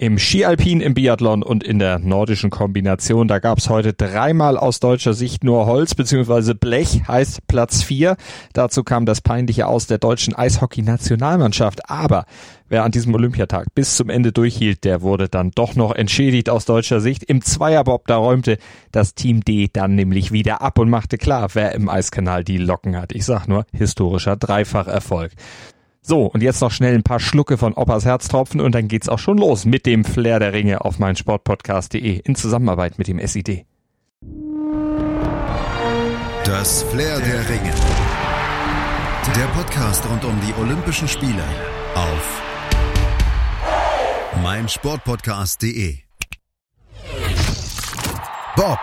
Im Skialpin, im Biathlon und in der nordischen Kombination, da gab es heute dreimal aus deutscher Sicht nur Holz bzw. Blech, heißt Platz 4. Dazu kam das peinliche Aus der deutschen Eishockey-Nationalmannschaft. Aber wer an diesem Olympiatag bis zum Ende durchhielt, der wurde dann doch noch entschädigt aus deutscher Sicht. Im Zweierbob, da räumte das Team D dann nämlich wieder ab und machte klar, wer im Eiskanal die Locken hat. Ich sag nur, historischer Dreifacherfolg. So, und jetzt noch schnell ein paar Schlucke von Oppas Herztropfen und dann geht's auch schon los mit dem Flair der Ringe auf Sportpodcast.de in Zusammenarbeit mit dem SID. Das Flair der Ringe. Der Podcast rund um die Olympischen Spiele auf Sportpodcast.de. Bob.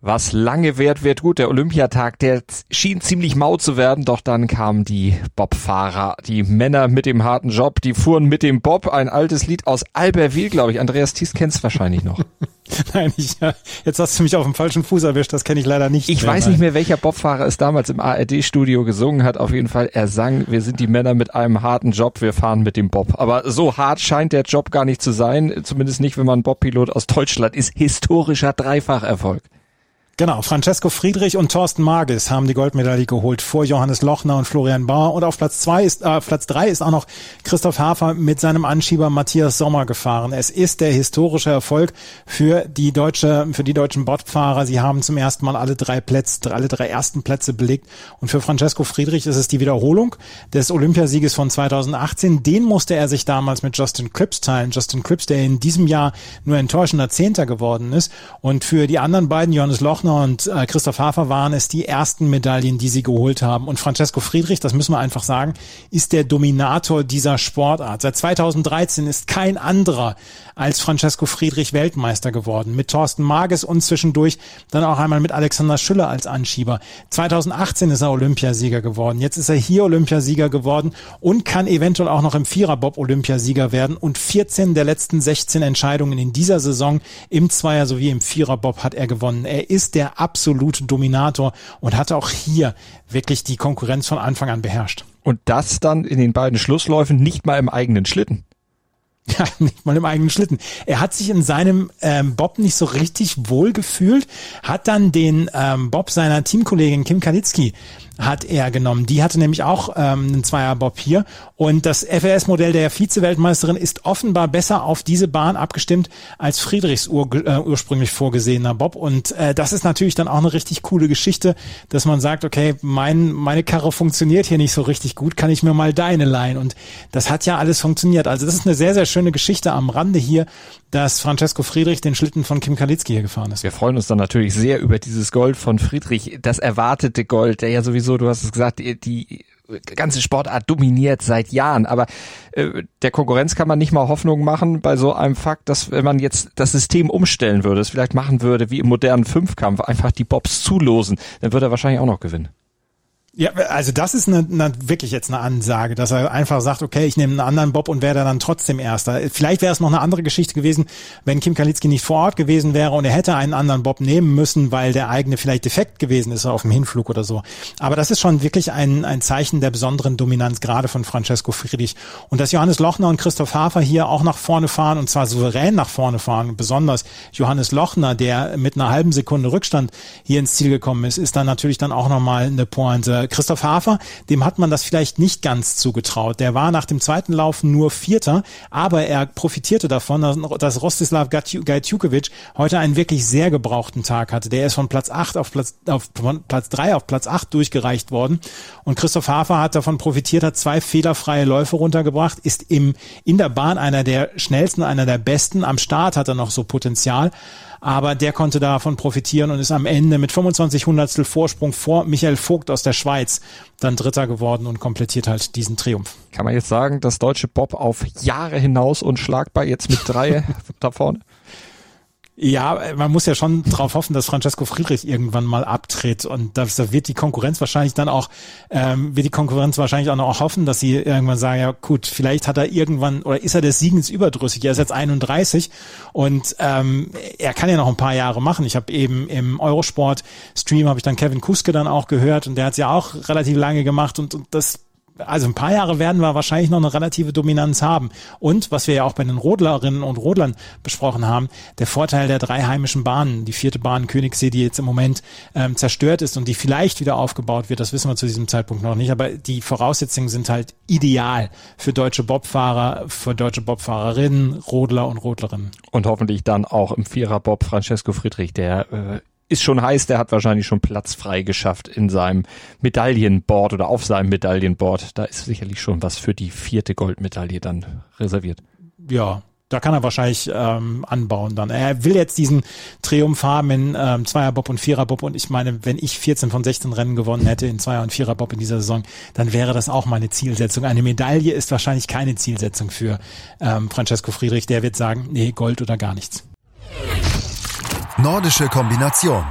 Was lange währt, wird gut. Der Olympiatag, der schien ziemlich mau zu werden, doch dann kamen die Bobfahrer, die Männer mit dem harten Job, die fuhren mit dem Bob, ein altes Lied aus Albertville, glaube ich. Andreas Thies kennst wahrscheinlich noch. Nein, ich, jetzt hast du mich auf dem falschen Fuß erwischt, das kenne ich leider nicht. Ich mehr, weiß nicht mehr, welcher Bobfahrer es damals im ARD-Studio gesungen hat. Auf jeden Fall, er sang, wir sind die Männer mit einem harten Job, wir fahren mit dem Bob. Aber so hart scheint der Job gar nicht zu sein, zumindest nicht, wenn man Bobpilot aus Deutschland ist. Historischer Dreifacherfolg. Genau, Francesco Friedrich und Thorsten Magis haben die Goldmedaille geholt vor Johannes Lochner und Florian Bauer und auf Platz zwei ist äh, Platz drei ist auch noch Christoph Hafer mit seinem Anschieber Matthias Sommer gefahren. Es ist der historische Erfolg für die deutsche für die deutschen Botfahrer. Sie haben zum ersten Mal alle drei Plätze alle drei ersten Plätze belegt und für Francesco Friedrich ist es die Wiederholung des Olympiasieges von 2018. Den musste er sich damals mit Justin Cripps teilen. Justin Cripps, der in diesem Jahr nur enttäuschender Zehnter geworden ist und für die anderen beiden Johannes Lochner Lochner und äh, Christoph Hafer waren es die ersten Medaillen, die sie geholt haben. Und Francesco Friedrich, das müssen wir einfach sagen, ist der Dominator dieser Sportart. Seit 2013 ist kein anderer als Francesco Friedrich Weltmeister geworden. Mit Thorsten Mages und zwischendurch dann auch einmal mit Alexander Schüller als Anschieber. 2018 ist er Olympiasieger geworden. Jetzt ist er hier Olympiasieger geworden und kann eventuell auch noch im Viererbob Olympiasieger werden. Und 14 der letzten 16 Entscheidungen in dieser Saison im Zweier sowie im Viererbob hat er gewonnen. Er ist der absolute Dominator und hatte auch hier wirklich die Konkurrenz von Anfang an beherrscht. Und das dann in den beiden Schlussläufen nicht mal im eigenen Schlitten. Ja, nicht mal im eigenen Schlitten. Er hat sich in seinem ähm, Bob nicht so richtig wohl gefühlt, hat dann den ähm, Bob seiner Teamkollegin Kim Kalitzki hat er genommen. Die hatte nämlich auch ähm, einen Zweierbob hier. Und das FRS-Modell der Vize-Weltmeisterin ist offenbar besser auf diese Bahn abgestimmt als Friedrichs ur äh, ursprünglich vorgesehener Bob. Und äh, das ist natürlich dann auch eine richtig coole Geschichte, dass man sagt, okay, mein, meine Karre funktioniert hier nicht so richtig gut, kann ich mir mal deine leihen. Und das hat ja alles funktioniert. Also das ist eine sehr, sehr schöne Geschichte am Rande hier, dass Francesco Friedrich den Schlitten von Kim Kalitzki hier gefahren ist. Wir freuen uns dann natürlich sehr über dieses Gold von Friedrich, das erwartete Gold, der ja sowieso, du hast es gesagt, die, die ganze Sportart dominiert seit Jahren. Aber äh, der Konkurrenz kann man nicht mal Hoffnung machen bei so einem Fakt, dass wenn man jetzt das System umstellen würde, es vielleicht machen würde wie im modernen Fünfkampf, einfach die Bobs zulosen, dann würde er wahrscheinlich auch noch gewinnen. Ja, also das ist eine, eine, wirklich jetzt eine Ansage, dass er einfach sagt, okay, ich nehme einen anderen Bob und werde dann trotzdem Erster. Vielleicht wäre es noch eine andere Geschichte gewesen, wenn Kim Kalitzki nicht vor Ort gewesen wäre und er hätte einen anderen Bob nehmen müssen, weil der eigene vielleicht defekt gewesen ist auf dem Hinflug oder so. Aber das ist schon wirklich ein, ein Zeichen der besonderen Dominanz, gerade von Francesco Friedrich. Und dass Johannes Lochner und Christoph Hafer hier auch nach vorne fahren und zwar souverän nach vorne fahren, besonders Johannes Lochner, der mit einer halben Sekunde Rückstand hier ins Ziel gekommen ist, ist dann natürlich dann auch nochmal eine Pointe Christoph Hafer, dem hat man das vielleicht nicht ganz zugetraut. Der war nach dem zweiten Lauf nur Vierter, aber er profitierte davon, dass Rostislav Gajtjukovic heute einen wirklich sehr gebrauchten Tag hatte. Der ist von Platz 8 auf Platz, auf von Platz 3 auf Platz 8 durchgereicht worden. Und Christoph Hafer hat davon profitiert, hat zwei fehlerfreie Läufe runtergebracht, ist im, in der Bahn einer der schnellsten, einer der besten. Am Start hat er noch so Potenzial aber der konnte davon profitieren und ist am Ende mit 25 Hundertstel Vorsprung vor Michael Vogt aus der Schweiz dann Dritter geworden und komplettiert halt diesen Triumph. Kann man jetzt sagen, dass deutsche Bob auf Jahre hinaus unschlagbar jetzt mit drei da vorne? Ja, man muss ja schon darauf hoffen, dass Francesco Friedrich irgendwann mal abtritt und da wird die Konkurrenz wahrscheinlich dann auch, ähm, wird die Konkurrenz wahrscheinlich auch noch hoffen, dass sie irgendwann sagen, ja gut, vielleicht hat er irgendwann oder ist er des Siegens überdrüssig. Er ist jetzt 31 und ähm, er kann ja noch ein paar Jahre machen. Ich habe eben im Eurosport-Stream habe ich dann Kevin Kuske dann auch gehört und der hat es ja auch relativ lange gemacht und, und das also ein paar Jahre werden wir wahrscheinlich noch eine relative Dominanz haben. Und was wir ja auch bei den Rodlerinnen und Rodlern besprochen haben, der Vorteil der drei heimischen Bahnen, die vierte Bahn Königssee, die jetzt im Moment ähm, zerstört ist und die vielleicht wieder aufgebaut wird, das wissen wir zu diesem Zeitpunkt noch nicht. Aber die Voraussetzungen sind halt ideal für deutsche Bobfahrer, für deutsche Bobfahrerinnen, Rodler und Rodlerinnen. Und hoffentlich dann auch im Vierer Bob Francesco Friedrich, der äh, ist schon heiß, der hat wahrscheinlich schon Platz frei geschafft in seinem Medaillenboard oder auf seinem Medaillenboard. Da ist sicherlich schon was für die vierte Goldmedaille dann reserviert. Ja, da kann er wahrscheinlich ähm, anbauen dann. Er will jetzt diesen Triumph haben in ähm, Zweierbob und Viererbob und ich meine, wenn ich 14 von 16 Rennen gewonnen hätte in Zweier- und Viererbob in dieser Saison, dann wäre das auch meine Zielsetzung. Eine Medaille ist wahrscheinlich keine Zielsetzung für ähm, Francesco Friedrich. Der wird sagen, nee, Gold oder gar nichts. Nordische Kombination.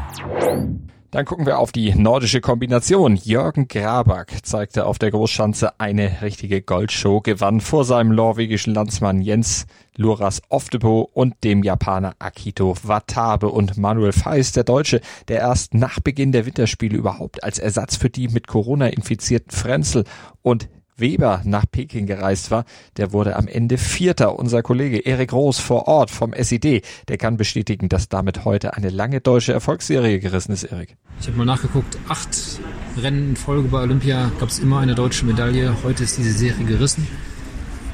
Dann gucken wir auf die nordische Kombination. Jürgen Graback zeigte auf der Großschanze eine richtige Goldshow, gewann vor seinem norwegischen Landsmann Jens Luras Oftebo und dem Japaner Akito Watabe und Manuel Feist, der Deutsche, der erst nach Beginn der Winterspiele überhaupt als Ersatz für die mit Corona infizierten Frenzel und Weber nach Peking gereist war, der wurde am Ende Vierter. Unser Kollege Erik Roos vor Ort vom SID, der kann bestätigen, dass damit heute eine lange deutsche Erfolgsserie gerissen ist, Erik. Ich habe mal nachgeguckt, acht Rennen in Folge bei Olympia gab es immer eine deutsche Medaille. Heute ist diese Serie gerissen.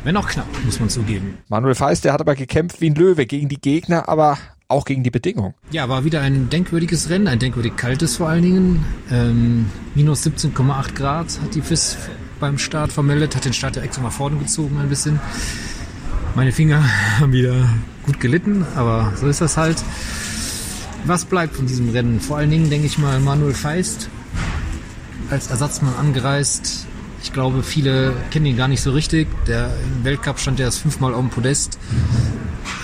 Wenn auch knapp, muss man zugeben. Manuel Feist, der hat aber gekämpft wie ein Löwe gegen die Gegner, aber auch gegen die Bedingungen. Ja, war wieder ein denkwürdiges Rennen, ein denkwürdig kaltes vor allen Dingen. Ähm, minus 17,8 Grad hat die FIS beim Start vermeldet, hat den Start ja extra nach vorne gezogen ein bisschen. Meine Finger haben wieder gut gelitten, aber so ist das halt. Was bleibt von diesem Rennen? Vor allen Dingen denke ich mal Manuel Feist als Ersatzmann angereist. Ich glaube, viele kennen ihn gar nicht so richtig. Der im Weltcup stand er erst fünfmal auf dem Podest.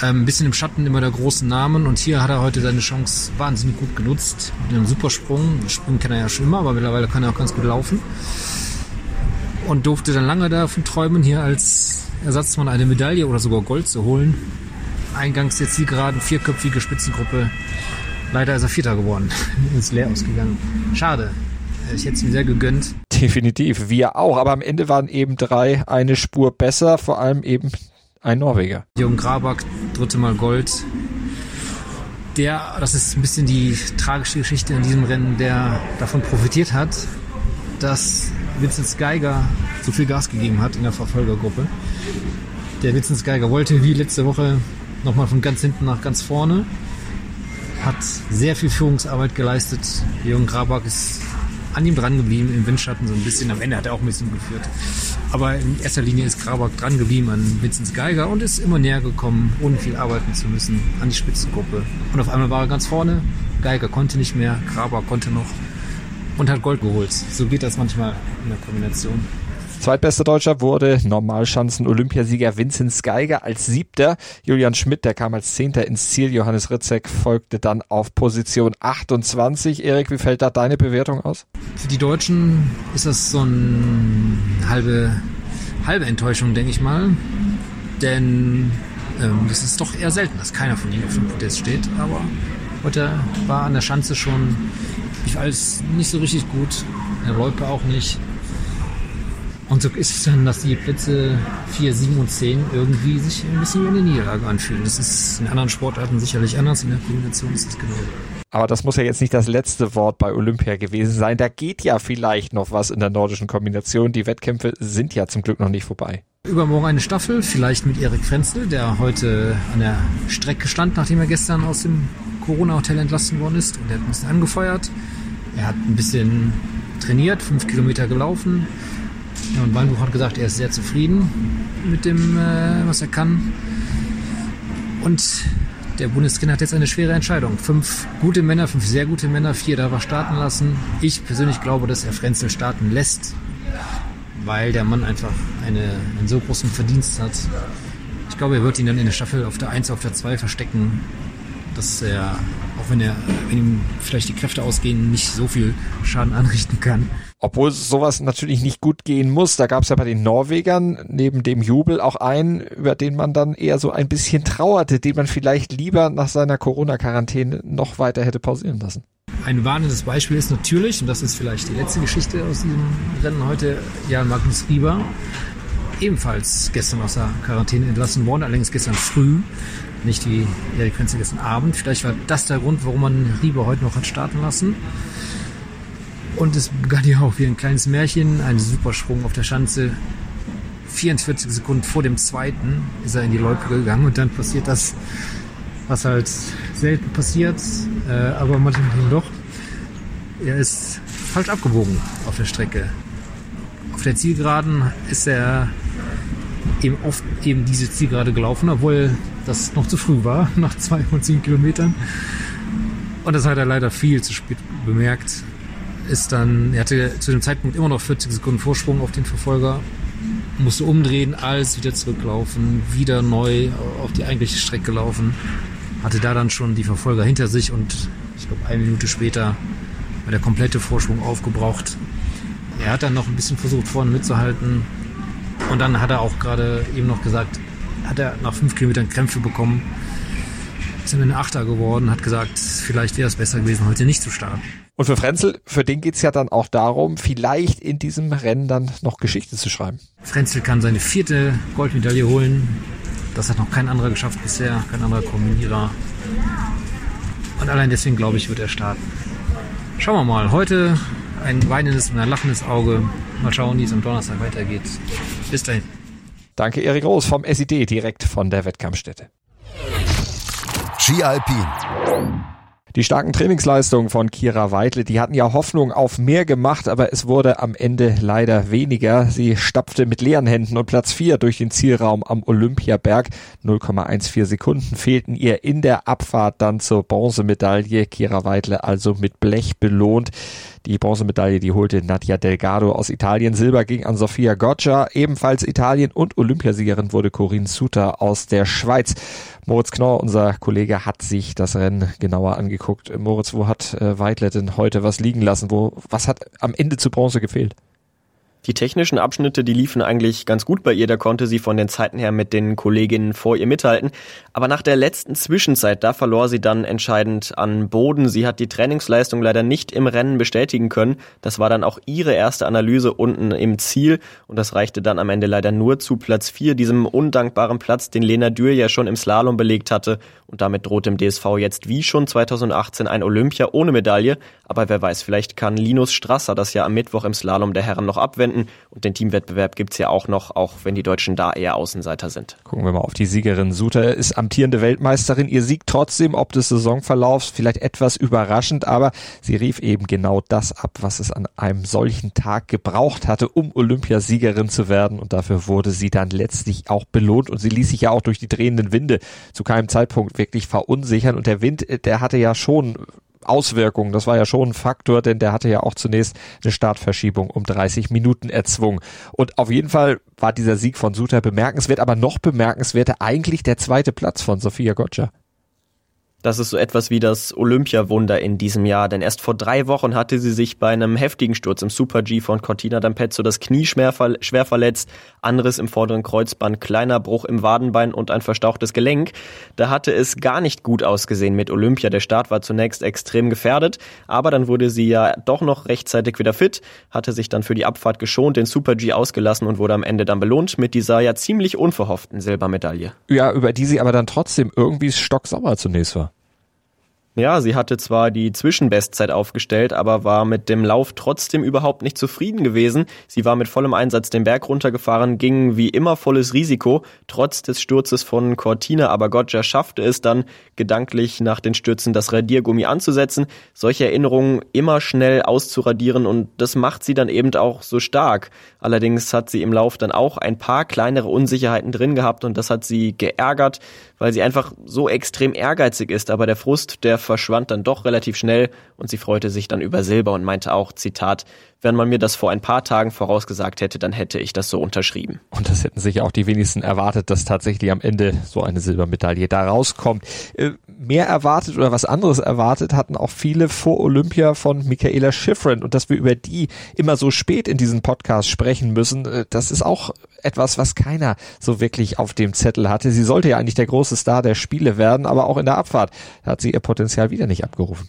Ähm, ein bisschen im Schatten immer der großen Namen und hier hat er heute seine Chance wahnsinnig gut genutzt. Mit einem Supersprung. Springen kann er ja schon immer, aber mittlerweile kann er auch ganz gut laufen und durfte dann lange davon träumen, hier als Ersatzmann eine Medaille oder sogar Gold zu holen. Eingangs jetzt die gerade vierköpfige Spitzengruppe. Leider ist er Vierter geworden. Ist leer ausgegangen. Schade. Ich hätte es ihm sehr gegönnt. Definitiv, wir auch. Aber am Ende waren eben drei eine Spur besser, vor allem eben ein Norweger. Jürgen Graback, dritte Mal Gold. Der, das ist ein bisschen die tragische Geschichte in diesem Rennen, der davon profitiert hat, dass Vincent Geiger so viel Gas gegeben hat in der Verfolgergruppe. Der Vincent Geiger wollte wie letzte Woche nochmal von ganz hinten nach ganz vorne, hat sehr viel Führungsarbeit geleistet. Jürgen Grabach ist an ihm dran geblieben, im Windschatten so ein bisschen. Am Ende hat er auch ein bisschen geführt. Aber in erster Linie ist Grabach dran geblieben an Vincent Geiger und ist immer näher gekommen, ohne viel arbeiten zu müssen, an die Spitzengruppe. Und auf einmal war er ganz vorne. Geiger konnte nicht mehr, Grabach konnte noch und hat Gold geholt. So geht das manchmal in der Kombination. Zweitbester Deutscher wurde Normalschanzen-Olympiasieger Vincent Geiger als Siebter. Julian Schmidt, der kam als Zehnter ins Ziel. Johannes Ritzek folgte dann auf Position 28. Erik, wie fällt da deine Bewertung aus? Für die Deutschen ist das so eine halbe, halbe Enttäuschung, denke ich mal. Denn ähm, das ist doch eher selten, dass keiner von ihnen auf dem Podest steht. Aber heute war an der Schanze schon lief alles nicht so richtig gut. Der Loipe auch nicht. Und so ist es dann, dass die Plätze 4, 7 und 10 irgendwie sich ein bisschen wie eine Niederlage anfühlen. Das ist in anderen Sportarten sicherlich anders, in der Kombination ist es genau. Aber das muss ja jetzt nicht das letzte Wort bei Olympia gewesen sein. Da geht ja vielleicht noch was in der nordischen Kombination. Die Wettkämpfe sind ja zum Glück noch nicht vorbei. Übermorgen eine Staffel, vielleicht mit Erik Frenzel, der heute an der Strecke stand, nachdem er gestern aus dem Corona-Hotel entlassen worden ist. Und er hat ein bisschen angefeuert. Er hat ein bisschen trainiert, fünf Kilometer gelaufen. Und Weinbuch hat gesagt, er ist sehr zufrieden mit dem, äh, was er kann. Und der Bundestrainer hat jetzt eine schwere Entscheidung. Fünf gute Männer, fünf sehr gute Männer, vier darf er starten lassen. Ich persönlich glaube, dass er Frenzel starten lässt, weil der Mann einfach eine, einen so großen Verdienst hat. Ich glaube, er wird ihn dann in der Staffel auf der 1, auf der 2 verstecken, dass er auch wenn er, wenn ihm vielleicht die Kräfte ausgehen, nicht so viel Schaden anrichten kann. Obwohl sowas natürlich nicht gut gehen muss. Da gab es ja bei den Norwegern neben dem Jubel auch einen, über den man dann eher so ein bisschen trauerte, den man vielleicht lieber nach seiner Corona-Quarantäne noch weiter hätte pausieren lassen. ein warnendes Beispiel ist natürlich, und das ist vielleicht die letzte Geschichte aus diesem Rennen heute, Jan Magnus Rieber, ebenfalls gestern aus der Quarantäne entlassen worden, allerdings gestern früh, nicht wie Erik gestern Abend. Vielleicht war das der Grund, warum man Rieber heute noch hat starten lassen. Und es begann ja auch wie ein kleines Märchen, ein Supersprung auf der Schanze. 44 Sekunden vor dem zweiten ist er in die Loipe gegangen und dann passiert das, was halt selten passiert, äh, aber manchmal doch. Er ist falsch abgebogen auf der Strecke. Auf der Zielgeraden ist er eben oft eben diese Zielgerade gelaufen, obwohl das noch zu früh war, nach 210 Kilometern. Und das hat er leider viel zu spät bemerkt. Ist dann, er hatte zu dem Zeitpunkt immer noch 40 Sekunden Vorsprung auf den Verfolger, musste umdrehen, alles wieder zurücklaufen, wieder neu auf die eigentliche Strecke laufen. Hatte da dann schon die Verfolger hinter sich und ich glaube eine Minute später war der komplette Vorsprung aufgebraucht. Er hat dann noch ein bisschen versucht vorne mitzuhalten und dann hat er auch gerade eben noch gesagt, hat er nach fünf Kilometern Krämpfe bekommen. Ist dann ein Achter geworden, hat gesagt, vielleicht wäre es besser gewesen, heute nicht zu starten. Und für Frenzel, für den geht's ja dann auch darum, vielleicht in diesem Rennen dann noch Geschichte zu schreiben. Frenzel kann seine vierte Goldmedaille holen. Das hat noch kein anderer geschafft bisher, kein anderer Kombinierer. Und allein deswegen, glaube ich, wird er starten. Schauen wir mal. Heute ein weinendes und ein lachendes Auge. Mal schauen, wie es am Donnerstag weitergeht. Bis dahin. Danke, Erik Roos vom SID, direkt von der Wettkampfstätte. Ski Alpin. Die starken Trainingsleistungen von Kira Weidle, die hatten ja Hoffnung auf mehr gemacht, aber es wurde am Ende leider weniger. Sie stapfte mit leeren Händen und Platz 4 durch den Zielraum am Olympiaberg. 0,14 Sekunden fehlten ihr in der Abfahrt dann zur Bronzemedaille. Kira Weidle also mit Blech belohnt. Die Bronzemedaille, die holte Nadia Delgado aus Italien. Silber ging an Sofia Goccia, ebenfalls Italien. Und Olympiasiegerin wurde Corinne Suter aus der Schweiz. Moritz Knorr, unser Kollege, hat sich das Rennen genauer angeguckt. Moritz, wo hat äh, Weidle denn heute was liegen lassen? Wo, was hat am Ende zu Bronze gefehlt? Die technischen Abschnitte, die liefen eigentlich ganz gut bei ihr, da konnte sie von den Zeiten her mit den Kolleginnen vor ihr mithalten. Aber nach der letzten Zwischenzeit, da verlor sie dann entscheidend an Boden. Sie hat die Trainingsleistung leider nicht im Rennen bestätigen können. Das war dann auch ihre erste Analyse unten im Ziel und das reichte dann am Ende leider nur zu Platz 4, diesem undankbaren Platz, den Lena Dürr ja schon im Slalom belegt hatte. Und damit droht dem DSV jetzt wie schon 2018 ein Olympia ohne Medaille. Aber wer weiß, vielleicht kann Linus Strasser das ja am Mittwoch im Slalom der Herren noch abwenden. Und den Teamwettbewerb gibt's ja auch noch, auch wenn die Deutschen da eher Außenseiter sind. Gucken wir mal auf die Siegerin. Suter ist amtierende Weltmeisterin. Ihr Sieg trotzdem ob des Saisonverlaufs vielleicht etwas überraschend, aber sie rief eben genau das ab, was es an einem solchen Tag gebraucht hatte, um Olympiasiegerin zu werden. Und dafür wurde sie dann letztlich auch belohnt. Und sie ließ sich ja auch durch die drehenden Winde zu keinem Zeitpunkt wirklich verunsichern. Und der Wind, der hatte ja schon Auswirkungen. Das war ja schon ein Faktor, denn der hatte ja auch zunächst eine Startverschiebung um 30 Minuten erzwungen. Und auf jeden Fall war dieser Sieg von Suter bemerkenswert, aber noch bemerkenswerter eigentlich der zweite Platz von Sophia Gotcha. Das ist so etwas wie das Olympiawunder in diesem Jahr, denn erst vor drei Wochen hatte sie sich bei einem heftigen Sturz im Super-G von Cortina d'Ampezzo das Knie schwer, schwer verletzt, anderes im vorderen Kreuzband, kleiner Bruch im Wadenbein und ein verstauchtes Gelenk. Da hatte es gar nicht gut ausgesehen mit Olympia. Der Start war zunächst extrem gefährdet, aber dann wurde sie ja doch noch rechtzeitig wieder fit, hatte sich dann für die Abfahrt geschont, den Super-G ausgelassen und wurde am Ende dann belohnt mit dieser ja ziemlich unverhofften Silbermedaille. Ja, über die sie aber dann trotzdem irgendwie stocksauer zunächst war. Ja, sie hatte zwar die Zwischenbestzeit aufgestellt, aber war mit dem Lauf trotzdem überhaupt nicht zufrieden gewesen. Sie war mit vollem Einsatz den Berg runtergefahren, ging wie immer volles Risiko, trotz des Sturzes von Cortina, aber Goggia schaffte es dann, gedanklich nach den Stürzen das Radiergummi anzusetzen, solche Erinnerungen immer schnell auszuradieren und das macht sie dann eben auch so stark. Allerdings hat sie im Lauf dann auch ein paar kleinere Unsicherheiten drin gehabt und das hat sie geärgert, weil sie einfach so extrem ehrgeizig ist, aber der Frust, der verschwand dann doch relativ schnell und sie freute sich dann über Silber und meinte auch, Zitat, wenn man mir das vor ein paar Tagen vorausgesagt hätte, dann hätte ich das so unterschrieben. Und das hätten sich auch die wenigsten erwartet, dass tatsächlich am Ende so eine Silbermedaille da rauskommt. Mehr erwartet oder was anderes erwartet hatten auch viele vor Olympia von Michaela Schifrin und dass wir über die immer so spät in diesem Podcast sprechen müssen, äh, das ist auch etwas, was keiner so wirklich auf dem Zettel hatte. Sie sollte ja eigentlich der große Star der Spiele werden, aber auch in der Abfahrt hat sie ihr Potenzial wieder nicht abgerufen.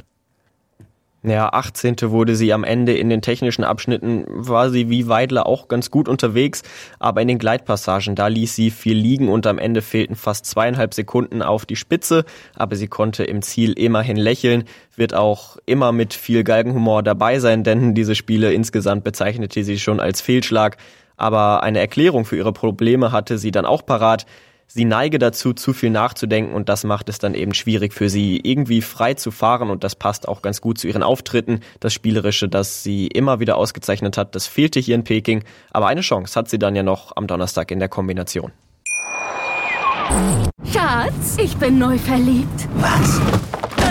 Ja, 18. wurde sie am Ende in den technischen Abschnitten, war sie wie Weidler auch ganz gut unterwegs, aber in den Gleitpassagen, da ließ sie viel liegen und am Ende fehlten fast zweieinhalb Sekunden auf die Spitze, aber sie konnte im Ziel immerhin lächeln, wird auch immer mit viel Galgenhumor dabei sein, denn diese Spiele insgesamt bezeichnete sie schon als Fehlschlag, aber eine Erklärung für ihre Probleme hatte sie dann auch parat, sie neige dazu, zu viel nachzudenken und das macht es dann eben schwierig für sie, irgendwie frei zu fahren und das passt auch ganz gut zu ihren Auftritten. Das Spielerische, das sie immer wieder ausgezeichnet hat, das fehlte hier in Peking, aber eine Chance hat sie dann ja noch am Donnerstag in der Kombination. Schatz, ich bin neu verliebt. Was?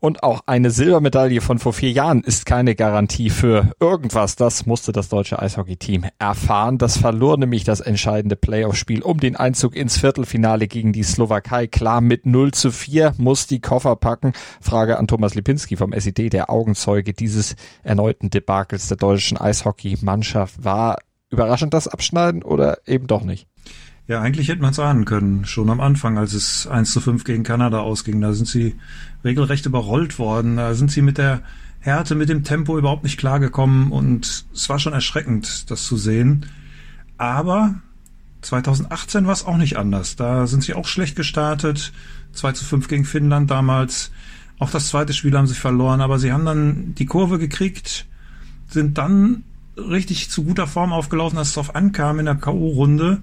Und auch eine Silbermedaille von vor vier Jahren ist keine Garantie für irgendwas. Das musste das deutsche Eishockey-Team erfahren. Das verlor nämlich das entscheidende Playoff-Spiel um den Einzug ins Viertelfinale gegen die Slowakei. Klar, mit 0 zu 4 muss die Koffer packen. Frage an Thomas Lipinski vom SED, der Augenzeuge dieses erneuten Debakels der deutschen Eishockey-Mannschaft. War überraschend das Abschneiden oder eben doch nicht? Ja, eigentlich hätte man es ahnen können, schon am Anfang, als es 1 zu 5 gegen Kanada ausging. Da sind sie regelrecht überrollt worden. Da sind sie mit der Härte, mit dem Tempo überhaupt nicht klargekommen und es war schon erschreckend, das zu sehen. Aber 2018 war es auch nicht anders. Da sind sie auch schlecht gestartet. 2 zu 5 gegen Finnland damals. Auch das zweite Spiel haben sie verloren, aber sie haben dann die Kurve gekriegt, sind dann richtig zu guter Form aufgelaufen, als es darauf ankam in der K.O.-Runde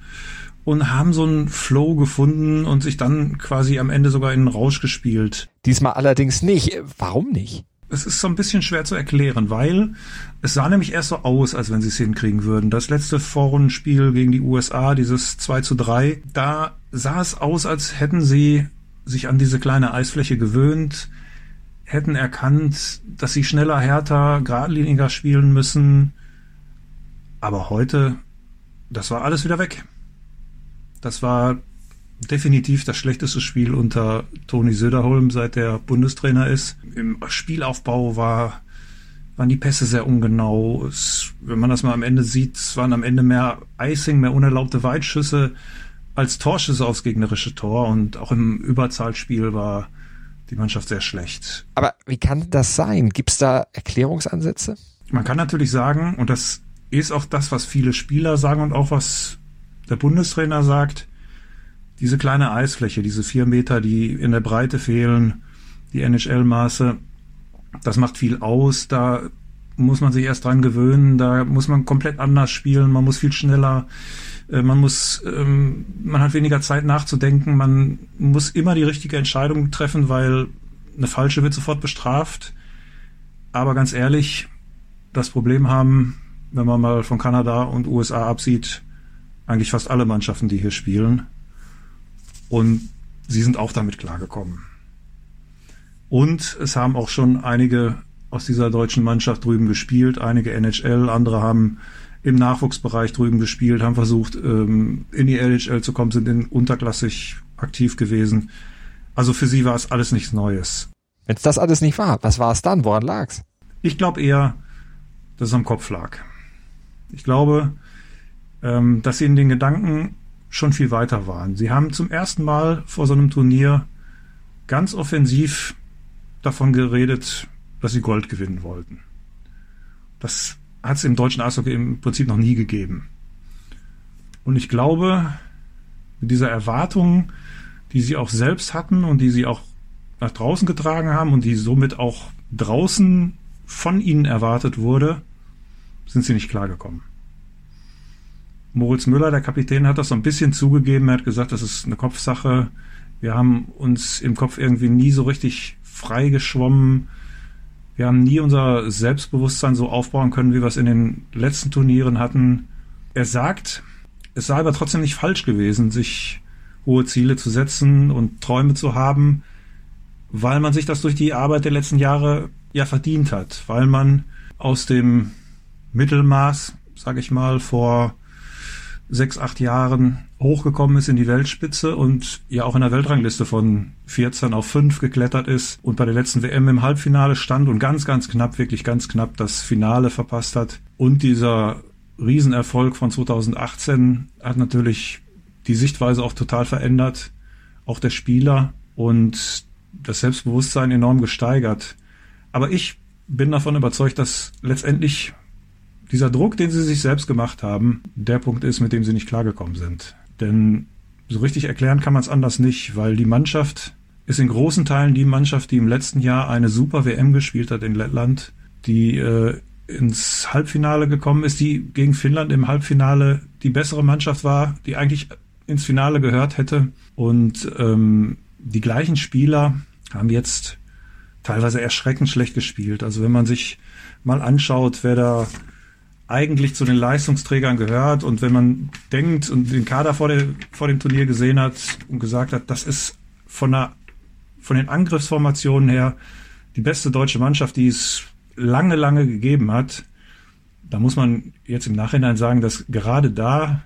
und haben so einen Flow gefunden und sich dann quasi am Ende sogar in einen Rausch gespielt. Diesmal allerdings nicht. Warum nicht? Es ist so ein bisschen schwer zu erklären, weil es sah nämlich erst so aus, als wenn sie es hinkriegen würden. Das letzte Vorrundenspiel gegen die USA, dieses 2 zu 3, da sah es aus, als hätten sie sich an diese kleine Eisfläche gewöhnt, hätten erkannt, dass sie schneller, härter, geradliniger spielen müssen. Aber heute, das war alles wieder weg. Das war definitiv das schlechteste Spiel unter Toni Söderholm, seit der Bundestrainer ist. Im Spielaufbau war, waren die Pässe sehr ungenau. Es, wenn man das mal am Ende sieht, es waren am Ende mehr Icing, mehr unerlaubte Weitschüsse als Torschüsse aufs gegnerische Tor. Und auch im Überzahlspiel war die Mannschaft sehr schlecht. Aber wie kann das sein? Gibt es da Erklärungsansätze? Man kann natürlich sagen, und das ist auch das, was viele Spieler sagen und auch was der Bundestrainer sagt, diese kleine Eisfläche, diese vier Meter, die in der Breite fehlen, die NHL-Maße, das macht viel aus. Da muss man sich erst dran gewöhnen. Da muss man komplett anders spielen. Man muss viel schneller. Äh, man muss, ähm, man hat weniger Zeit nachzudenken. Man muss immer die richtige Entscheidung treffen, weil eine falsche wird sofort bestraft. Aber ganz ehrlich, das Problem haben, wenn man mal von Kanada und USA absieht, eigentlich fast alle Mannschaften, die hier spielen. Und sie sind auch damit klargekommen. Und es haben auch schon einige aus dieser deutschen Mannschaft drüben gespielt, einige NHL, andere haben im Nachwuchsbereich drüben gespielt, haben versucht, ähm, in die NHL zu kommen, sind in unterklassig aktiv gewesen. Also für sie war es alles nichts Neues. Wenn es das alles nicht war, was war es dann? Woran lag's? Ich glaube eher, dass es am Kopf lag. Ich glaube, ähm, dass sie in den Gedanken schon viel weiter waren. Sie haben zum ersten Mal vor so einem Turnier ganz offensiv davon geredet, dass sie Gold gewinnen wollten. Das hat es im deutschen Eishockey im Prinzip noch nie gegeben. Und ich glaube, mit dieser Erwartung, die sie auch selbst hatten und die sie auch nach draußen getragen haben und die somit auch draußen von ihnen erwartet wurde, sind sie nicht klargekommen. Moritz Müller, der Kapitän, hat das so ein bisschen zugegeben. Er hat gesagt, das ist eine Kopfsache. Wir haben uns im Kopf irgendwie nie so richtig frei geschwommen. Wir haben nie unser Selbstbewusstsein so aufbauen können, wie wir es in den letzten Turnieren hatten. Er sagt, es sei aber trotzdem nicht falsch gewesen, sich hohe Ziele zu setzen und Träume zu haben, weil man sich das durch die Arbeit der letzten Jahre ja verdient hat, weil man aus dem Mittelmaß, sage ich mal, vor sechs, acht Jahren hochgekommen ist in die Weltspitze und ja auch in der Weltrangliste von 14 auf 5 geklettert ist und bei der letzten WM im Halbfinale stand und ganz, ganz knapp, wirklich ganz knapp das Finale verpasst hat. Und dieser Riesenerfolg von 2018 hat natürlich die Sichtweise auch total verändert, auch der Spieler und das Selbstbewusstsein enorm gesteigert. Aber ich bin davon überzeugt, dass letztendlich dieser Druck, den sie sich selbst gemacht haben, der Punkt ist, mit dem sie nicht klargekommen sind. Denn so richtig erklären kann man es anders nicht, weil die Mannschaft ist in großen Teilen die Mannschaft, die im letzten Jahr eine super WM gespielt hat in Lettland, die äh, ins Halbfinale gekommen ist, die gegen Finnland im Halbfinale die bessere Mannschaft war, die eigentlich ins Finale gehört hätte. Und ähm, die gleichen Spieler haben jetzt teilweise erschreckend schlecht gespielt. Also wenn man sich mal anschaut, wer da eigentlich zu den Leistungsträgern gehört und wenn man denkt und den Kader vor, der, vor dem Turnier gesehen hat und gesagt hat, das ist von, der, von den Angriffsformationen her die beste deutsche Mannschaft, die es lange, lange gegeben hat, da muss man jetzt im Nachhinein sagen, dass gerade da,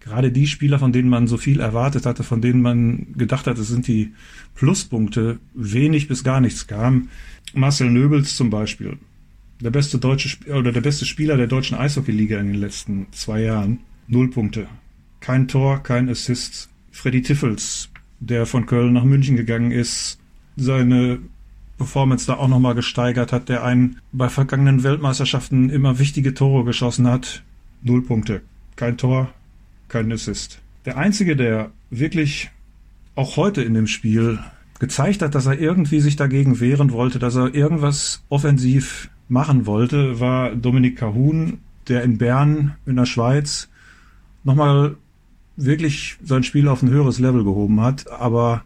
gerade die Spieler, von denen man so viel erwartet hatte, von denen man gedacht hat, es sind die Pluspunkte, wenig bis gar nichts kam. Marcel Nöbels zum Beispiel, der beste deutsche oder der beste Spieler der deutschen Eishockeyliga in den letzten zwei Jahren, null Punkte, kein Tor, kein Assist. Freddy Tiffels, der von Köln nach München gegangen ist, seine Performance da auch nochmal gesteigert hat, der einen bei vergangenen Weltmeisterschaften immer wichtige Tore geschossen hat. Null Punkte. Kein Tor, kein Assist. Der einzige, der wirklich auch heute in dem Spiel gezeigt hat, dass er irgendwie sich dagegen wehren wollte, dass er irgendwas offensiv machen wollte, war Dominik Cahun, der in Bern in der Schweiz nochmal wirklich sein Spiel auf ein höheres Level gehoben hat. Aber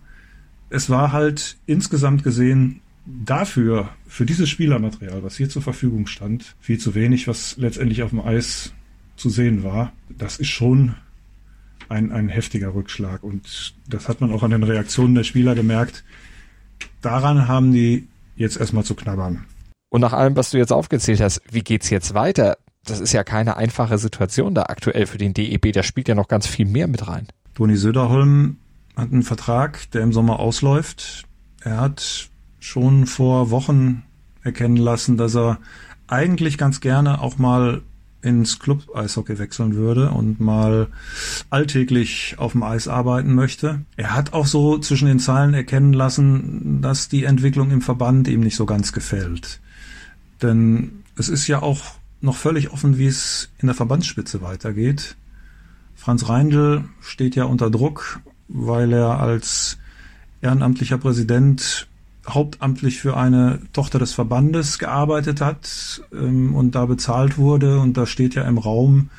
es war halt insgesamt gesehen dafür, für dieses Spielermaterial, was hier zur Verfügung stand, viel zu wenig, was letztendlich auf dem Eis zu sehen war. Das ist schon ein, ein heftiger Rückschlag. Und das hat man auch an den Reaktionen der Spieler gemerkt. Daran haben die jetzt erstmal zu knabbern. Und nach allem, was du jetzt aufgezählt hast, wie geht's jetzt weiter? Das ist ja keine einfache Situation da aktuell für den DEB. Da spielt ja noch ganz viel mehr mit rein. Toni Söderholm hat einen Vertrag, der im Sommer ausläuft. Er hat schon vor Wochen erkennen lassen, dass er eigentlich ganz gerne auch mal ins Club-Eishockey wechseln würde und mal alltäglich auf dem Eis arbeiten möchte. Er hat auch so zwischen den Zeilen erkennen lassen, dass die Entwicklung im Verband ihm nicht so ganz gefällt. Denn es ist ja auch noch völlig offen, wie es in der Verbandsspitze weitergeht. Franz Reindl steht ja unter Druck, weil er als ehrenamtlicher Präsident hauptamtlich für eine Tochter des Verbandes gearbeitet hat ähm, und da bezahlt wurde. Und da steht ja im Raum,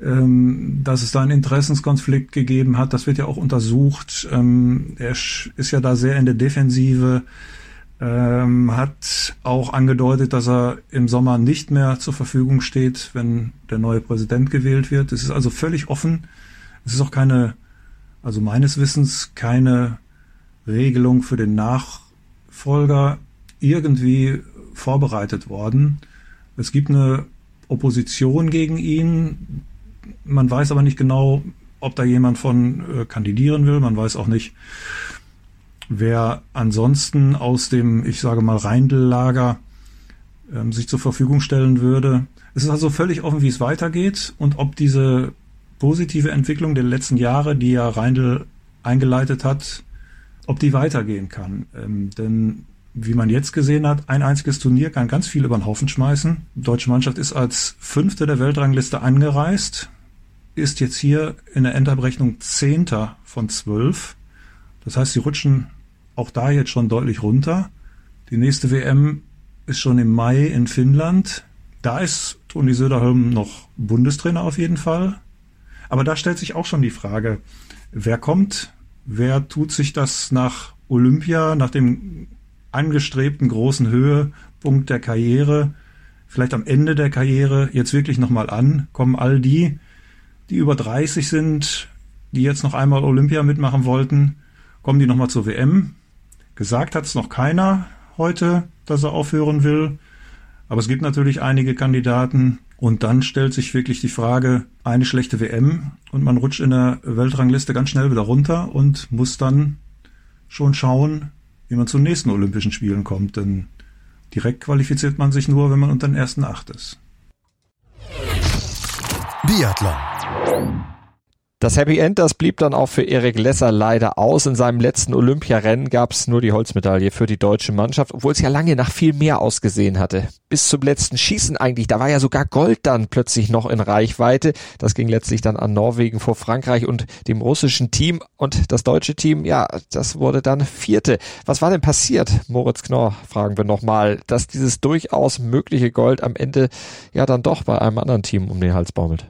ähm, dass es da einen Interessenskonflikt gegeben hat. Das wird ja auch untersucht. Ähm, er ist ja da sehr in der Defensive, ähm, hat auch angedeutet, dass er im Sommer nicht mehr zur Verfügung steht, wenn der neue Präsident gewählt wird. Es ist also völlig offen. Es ist auch keine, also meines Wissens, keine Regelung für den Nach Nachfolger irgendwie vorbereitet worden. Es gibt eine Opposition gegen ihn. Man weiß aber nicht genau, ob da jemand von äh, kandidieren will. Man weiß auch nicht, wer ansonsten aus dem, ich sage mal, Reindellager ähm, sich zur Verfügung stellen würde. Es ist also völlig offen, wie es weitergeht und ob diese positive Entwicklung der letzten Jahre, die ja Reindl eingeleitet hat, ob die weitergehen kann. Ähm, denn wie man jetzt gesehen hat, ein einziges Turnier kann ganz viel über den Haufen schmeißen. Die deutsche Mannschaft ist als Fünfte der Weltrangliste angereist, ist jetzt hier in der Endabrechnung Zehnter von zwölf. Das heißt, sie rutschen auch da jetzt schon deutlich runter. Die nächste WM ist schon im Mai in Finnland. Da ist Toni Söderholm noch Bundestrainer auf jeden Fall. Aber da stellt sich auch schon die Frage, wer kommt wer tut sich das nach Olympia, nach dem angestrebten großen Höhepunkt der Karriere, vielleicht am Ende der Karriere jetzt wirklich nochmal an? Kommen all die, die über 30 sind, die jetzt noch einmal Olympia mitmachen wollten, kommen die nochmal zur WM? Gesagt hat es noch keiner heute, dass er aufhören will. Aber es gibt natürlich einige Kandidaten, Und dann stellt sich wirklich die Frage, eine schlechte WM und man rutscht in der Weltrangliste ganz schnell wieder runter und muss dann schon schauen, wie man zu den nächsten Olympischen Spielen kommt. Denn direkt qualifiziert man sich nur, wenn man unter den ersten acht ist. Biathlon. Das Happy End, das blieb dann auch für Erik Lesser leider aus. In seinem letzten Olympiarennen gab es nur die Holzmedaille für die deutsche Mannschaft, obwohl es ja lange nach viel mehr ausgesehen hatte. Bis zum letzten Schießen eigentlich, da war ja sogar Gold dann plötzlich noch in Reichweite. Das ging letztlich dann an Norwegen vor Frankreich und dem russischen Team. Und das deutsche Team, ja, das wurde dann Vierte. Was war denn passiert, Moritz Knorr, fragen wir nochmal, dass dieses durchaus mögliche Gold am Ende ja dann doch bei einem anderen Team um den Hals baumelt?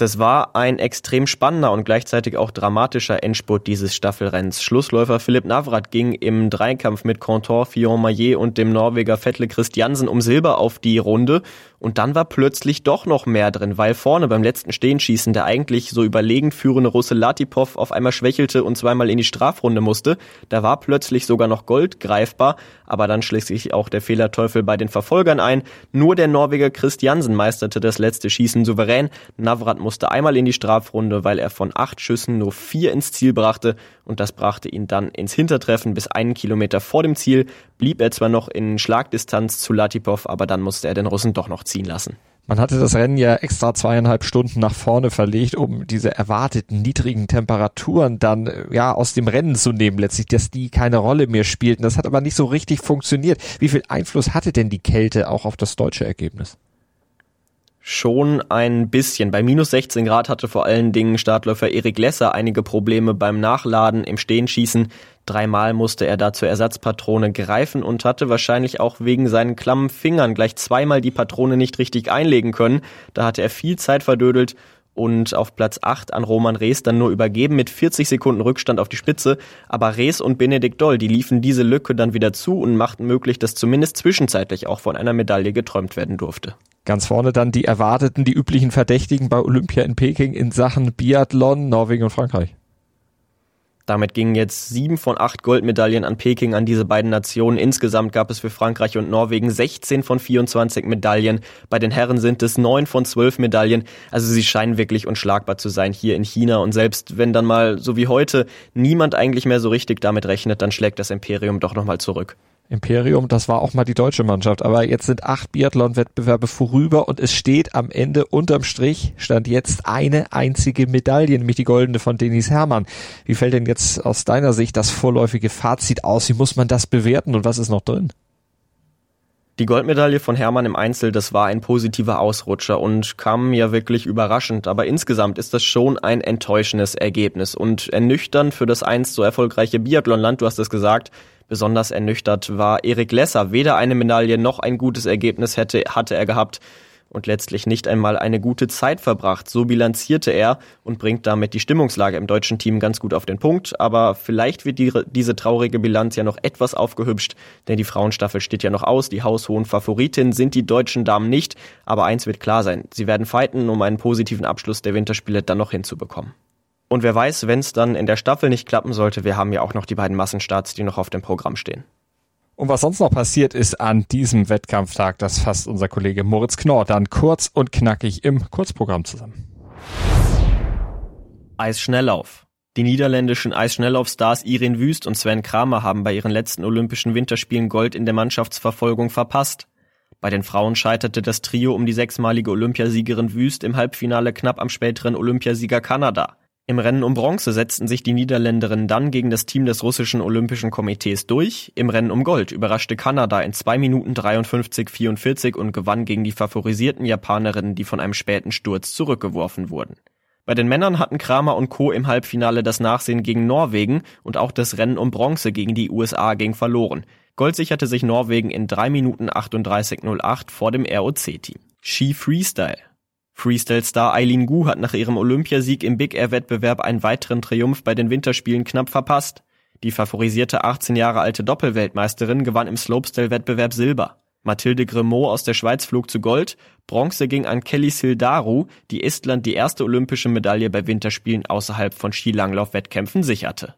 Das war ein extrem spannender und gleichzeitig auch dramatischer Endspurt dieses Staffelrenns. Schlussläufer Philipp Navrat ging im Dreikampf mit Contor Fillon-Maillet und dem Norweger Vettle Christiansen um Silber auf die Runde und dann war plötzlich doch noch mehr drin, weil vorne beim letzten Stehenschießen der eigentlich so überlegend führende Russe Latipov auf einmal schwächelte und zweimal in die Strafrunde musste. Da war plötzlich sogar noch Gold greifbar, aber dann schließlich auch der Fehlerteufel bei den Verfolgern ein. Nur der Norweger Christiansen meisterte das letzte Schießen souverän. Navrat einmal in die Strafrunde, weil er von acht Schüssen nur vier ins Ziel brachte und das brachte ihn dann ins Hintertreffen bis einen Kilometer vor dem Ziel. Blieb er zwar noch in Schlagdistanz zu Latipov, aber dann musste er den Russen doch noch ziehen lassen. Man hatte das Rennen ja extra zweieinhalb Stunden nach vorne verlegt, um diese erwarteten niedrigen Temperaturen dann äh, ja aus dem Rennen zu nehmen, letztlich, dass die keine Rolle mehr spielten. Das hat aber nicht so richtig funktioniert. Wie viel Einfluss hatte denn die Kälte auch auf das deutsche Ergebnis? Schon ein bisschen. Bei minus 16 Grad hatte vor allen Dingen Startläufer Erik Lesser einige Probleme beim Nachladen im Stehenschießen. Dreimal musste er da zur Ersatzpatrone greifen und hatte wahrscheinlich auch wegen seinen klammen Fingern gleich zweimal die Patrone nicht richtig einlegen können. Da hatte er viel Zeit verdödelt und auf Platz 8 an Roman Rees dann nur übergeben mit 40 Sekunden Rückstand auf die Spitze. Aber Rees und Benedikt Doll, die liefen diese Lücke dann wieder zu und machten möglich, dass zumindest zwischenzeitlich auch von einer Medaille geträumt werden durfte. Ganz vorne dann die erwarteten, die üblichen Verdächtigen bei Olympia in Peking in Sachen Biathlon, Norwegen und Frankreich. Damit gingen jetzt sieben von acht Goldmedaillen an Peking an diese beiden Nationen. Insgesamt gab es für Frankreich und Norwegen 16 von 24 Medaillen. Bei den Herren sind es neun von zwölf Medaillen. Also sie scheinen wirklich unschlagbar zu sein hier in China. Und selbst wenn dann mal, so wie heute, niemand eigentlich mehr so richtig damit rechnet, dann schlägt das Imperium doch nochmal zurück. Imperium, das war auch mal die deutsche Mannschaft. Aber jetzt sind acht Biathlon-Wettbewerbe vorüber und es steht am Ende unterm Strich, stand jetzt eine einzige Medaille, nämlich die goldene von Denis Hermann. Wie fällt denn jetzt aus deiner Sicht das vorläufige Fazit aus? Wie muss man das bewerten und was ist noch drin? Die Goldmedaille von Hermann im Einzel, das war ein positiver Ausrutscher und kam ja wirklich überraschend, aber insgesamt ist das schon ein enttäuschendes Ergebnis. Und ernüchternd für das einst so erfolgreiche Biathlonland, du hast es gesagt, Besonders ernüchtert war Erik Lesser. Weder eine Medaille noch ein gutes Ergebnis hätte, hatte er gehabt und letztlich nicht einmal eine gute Zeit verbracht. So bilanzierte er und bringt damit die Stimmungslage im deutschen Team ganz gut auf den Punkt. Aber vielleicht wird die, diese traurige Bilanz ja noch etwas aufgehübscht, denn die Frauenstaffel steht ja noch aus. Die haushohen Favoritinnen sind die deutschen Damen nicht. Aber eins wird klar sein, sie werden fighten, um einen positiven Abschluss der Winterspiele dann noch hinzubekommen. Und wer weiß, wenn es dann in der Staffel nicht klappen sollte, wir haben ja auch noch die beiden Massenstarts, die noch auf dem Programm stehen. Und was sonst noch passiert ist an diesem Wettkampftag, das fasst unser Kollege Moritz Knorr dann kurz und knackig im Kurzprogramm zusammen. Eisschnelllauf. Die niederländischen Eisschnelllaufstars Irin Wüst und Sven Kramer haben bei ihren letzten Olympischen Winterspielen Gold in der Mannschaftsverfolgung verpasst. Bei den Frauen scheiterte das Trio um die sechsmalige Olympiasiegerin Wüst im Halbfinale knapp am späteren Olympiasieger Kanada. Im Rennen um Bronze setzten sich die Niederländerinnen dann gegen das Team des russischen Olympischen Komitees durch. Im Rennen um Gold überraschte Kanada in 2 Minuten 53,44 und gewann gegen die favorisierten Japanerinnen, die von einem späten Sturz zurückgeworfen wurden. Bei den Männern hatten Kramer und Co. im Halbfinale das Nachsehen gegen Norwegen und auch das Rennen um Bronze gegen die USA ging verloren. Gold sicherte sich Norwegen in 3 Minuten 38,08 vor dem ROC-Team. Ski Freestyle. Freestyle-Star Eileen Gu hat nach ihrem Olympiasieg im Big Air-Wettbewerb einen weiteren Triumph bei den Winterspielen knapp verpasst. Die favorisierte 18 Jahre alte Doppelweltmeisterin gewann im Slopestyle-Wettbewerb Silber. Mathilde Grimaud aus der Schweiz flog zu Gold, Bronze ging an Kelly Sildaru, die Estland die erste olympische Medaille bei Winterspielen außerhalb von Skilanglauf-Wettkämpfen sicherte.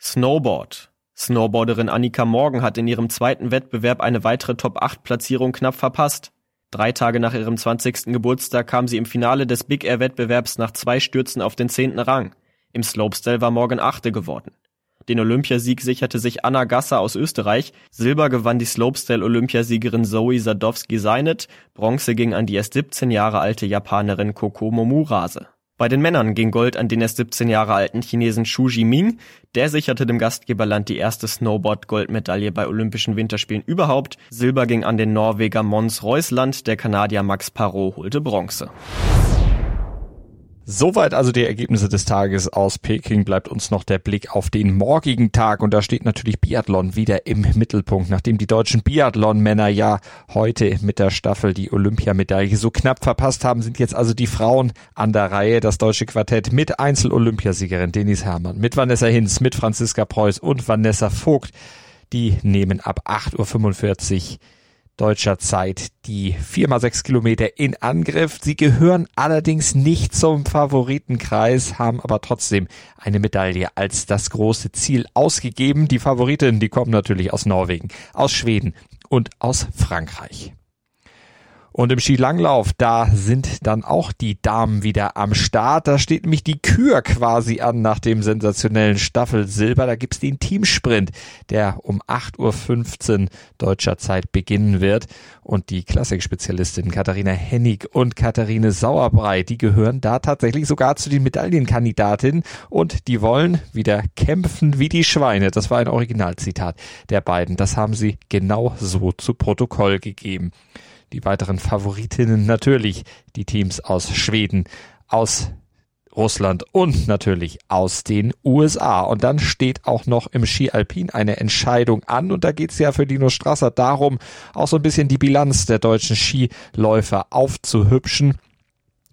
Snowboard. Snowboarderin Annika Morgan hat in ihrem zweiten Wettbewerb eine weitere Top-8-Platzierung knapp verpasst. Drei Tage nach ihrem 20. Geburtstag kam sie im Finale des Big Air Wettbewerbs nach zwei Stürzen auf den zehnten Rang. Im Slopestyle war Morgan Achte geworden. Den Olympiasieg sicherte sich Anna Gasser aus Österreich. Silber gewann die Slopestyle-Olympiasiegerin Zoe Sadowski-Seinet. Bronze ging an die erst 17 Jahre alte Japanerin Koko Momurase. Bei den Männern ging Gold an den erst 17 Jahre alten Chinesen Xu Jiming. Der sicherte dem Gastgeberland die erste Snowboard-Goldmedaille bei Olympischen Winterspielen überhaupt. Silber ging an den Norweger Mons Reusland. Der Kanadier Max Parot holte Bronze. Soweit also die Ergebnisse des Tages aus Peking. Bleibt uns noch der Blick auf den morgigen Tag und da steht natürlich Biathlon wieder im Mittelpunkt, nachdem die deutschen Biathlon-Männer ja heute mit der Staffel die Olympiamedaille so knapp verpasst haben, sind jetzt also die Frauen an der Reihe. Das deutsche Quartett mit Einzel-Olympiasiegerin Denis Herrmann, mit Vanessa Hinz, mit Franziska Preuß und Vanessa Vogt. Die nehmen ab 8.45 Uhr deutscher Zeit die 4x6 Kilometer in Angriff. Sie gehören allerdings nicht zum Favoritenkreis, haben aber trotzdem eine Medaille als das große Ziel ausgegeben. Die Favoritinnen, die kommen natürlich aus Norwegen, aus Schweden und aus Frankreich. Und im Skilanglauf, da sind dann auch die Damen wieder am Start. Da steht nämlich die Kür quasi an nach dem sensationellen Staffelsilber. Da gibt's den Teamsprint, der um 8.15 Uhr deutscher Zeit beginnen wird. Und die Klassikspezialistinnen Katharina Hennig und Katharine Sauerbrei, die gehören da tatsächlich sogar zu den Medaillenkandidatinnen. Und die wollen wieder kämpfen wie die Schweine. Das war ein Originalzitat der beiden. Das haben sie genau so zu Protokoll gegeben. Die weiteren Favoritinnen natürlich die Teams aus Schweden, aus Russland und natürlich aus den USA. Und dann steht auch noch im Ski Alpin eine Entscheidung an. Und da geht es ja für Dino Strasser darum, auch so ein bisschen die Bilanz der deutschen Skiläufer aufzuhübschen.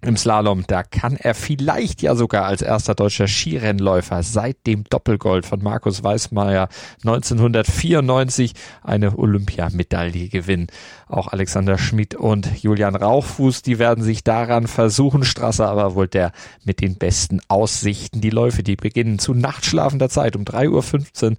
Im Slalom, da kann er vielleicht ja sogar als erster deutscher Skirennläufer seit dem Doppelgold von Markus Weismeier 1994 eine Olympiamedaille gewinnen. Auch Alexander Schmidt und Julian Rauchfuß, die werden sich daran versuchen. Strasser aber wohl der mit den besten Aussichten. Die Läufe, die beginnen zu nachtschlafender Zeit um 3.15 Uhr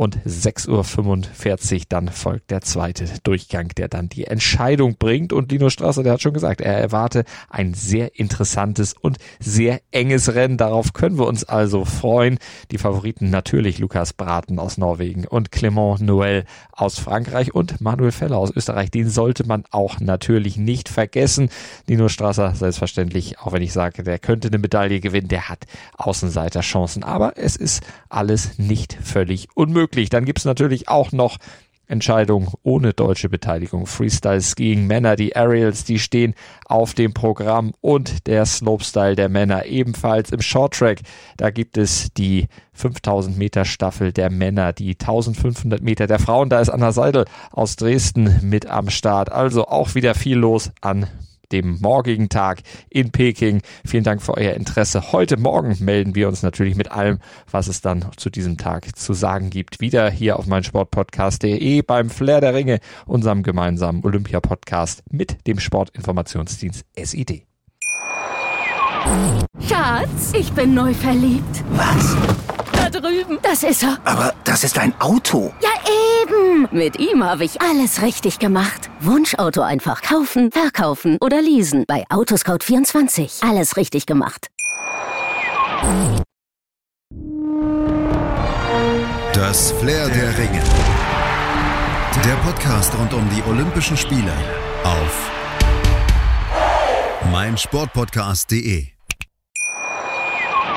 und 6.45 Uhr dann folgt der zweite Durchgang, der dann die Entscheidung bringt. Und Lino Strasser, der hat schon gesagt, er erwarte ein sehr interessantes und sehr enges Rennen. Darauf können wir uns also freuen. Die Favoriten natürlich Lukas Braten aus Norwegen und Clement Noël aus Frankreich und Manuel Feller aus Österreich. Den sollte man auch natürlich nicht vergessen. Lino Strasser, selbstverständlich, auch wenn ich sage, der könnte eine Medaille gewinnen, der hat Außenseiterchancen. Aber es ist alles nicht völlig unmöglich möglich. Dann gibt's natürlich auch noch Entscheidungen ohne deutsche Beteiligung. Freestyle Skiing Männer, die Aerials, die stehen auf dem Programm und der Slopestyle der Männer ebenfalls im Short Track. Da gibt es die 5000 Meter Staffel der Männer, die 1500 Meter der Frauen. Da ist Anna Seidel aus Dresden mit am Start. Also auch wieder viel los an dem morgigen Tag in Peking. Vielen Dank für euer Interesse. Heute Morgen melden wir uns natürlich mit allem, was es dann zu diesem Tag zu sagen gibt. Wieder hier auf meinsportpodcast.de beim Flair der Ringe, unserem gemeinsamen Olympia-Podcast mit dem Sportinformationsdienst SID. Schatz, ich bin neu verliebt. Was? Da drüben. Das ist er. Aber das ist ein Auto. Ja, eben. Mit ihm habe ich alles richtig gemacht. Wunschauto einfach kaufen, verkaufen oder leasen. Bei Autoscout24. Alles richtig gemacht. Das Flair der Ringe. Der Podcast rund um die Olympischen Spiele auf meinsportpodcast.de.